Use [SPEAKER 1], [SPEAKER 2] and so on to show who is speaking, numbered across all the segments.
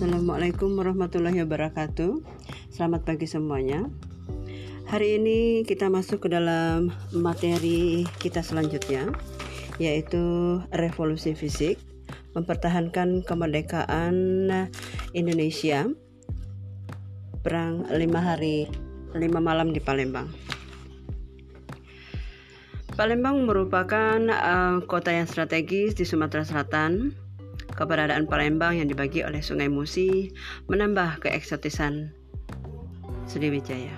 [SPEAKER 1] Assalamualaikum warahmatullahi wabarakatuh. Selamat pagi semuanya. Hari ini kita masuk ke dalam materi kita selanjutnya, yaitu revolusi fisik, mempertahankan kemerdekaan Indonesia, perang lima hari, lima malam di Palembang. Palembang merupakan uh, kota yang strategis di Sumatera Selatan Keberadaan Palembang yang dibagi oleh Sungai Musi menambah keeksotisan Sriwijaya.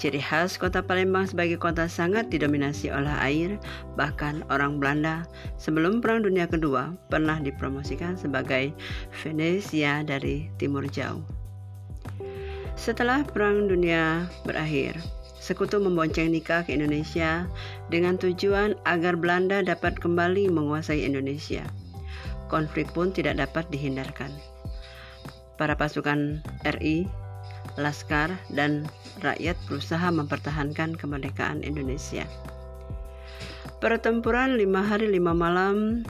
[SPEAKER 1] Ciri khas kota Palembang sebagai kota sangat didominasi oleh air, bahkan orang Belanda sebelum Perang Dunia Kedua pernah dipromosikan sebagai Venesia dari Timur Jauh. Setelah Perang Dunia berakhir, Sekutu membonceng nikah ke Indonesia dengan tujuan agar Belanda dapat kembali menguasai Indonesia konflik pun tidak dapat dihindarkan. Para pasukan RI, Laskar, dan rakyat berusaha mempertahankan kemerdekaan Indonesia. Pertempuran lima hari lima malam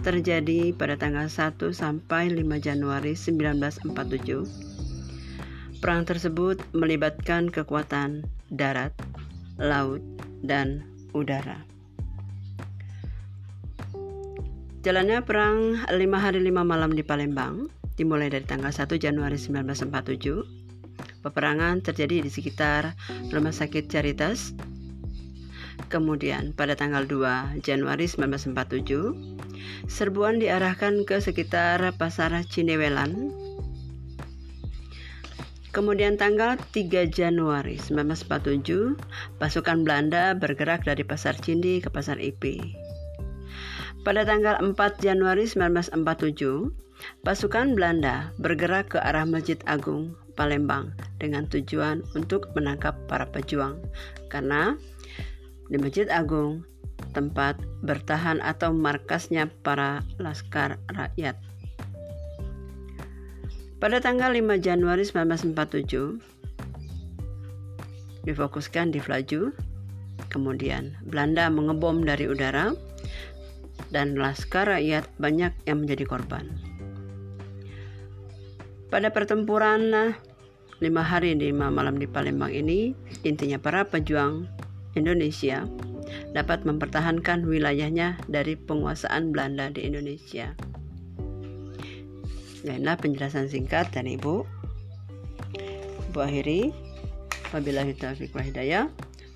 [SPEAKER 1] terjadi pada tanggal 1 sampai 5 Januari 1947. Perang tersebut melibatkan kekuatan darat, laut, dan udara. Jalannya perang lima hari lima malam di Palembang dimulai dari tanggal 1 Januari 1947. Peperangan terjadi di sekitar Rumah Sakit Caritas. Kemudian pada tanggal 2 Januari 1947, serbuan diarahkan ke sekitar Pasar Cinewelan. Kemudian tanggal 3 Januari 1947, pasukan Belanda bergerak dari Pasar Cindi ke Pasar IP. Pada tanggal 4 Januari 1947, pasukan Belanda bergerak ke arah Masjid Agung Palembang dengan tujuan untuk menangkap para pejuang. Karena di Masjid Agung tempat bertahan atau markasnya para laskar rakyat. Pada tanggal 5 Januari 1947 difokuskan di Vlaju, kemudian Belanda mengebom dari udara dan laskar rakyat banyak yang menjadi korban. Pada pertempuran lima hari lima malam di Palembang ini, intinya para pejuang Indonesia dapat mempertahankan wilayahnya dari penguasaan Belanda di Indonesia. Inilah penjelasan singkat dari Ibu. Ibu akhiri. Wabillahi taufiq wa hidayah.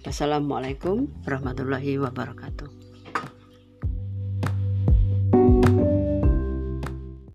[SPEAKER 1] Wassalamualaikum warahmatullahi wabarakatuh.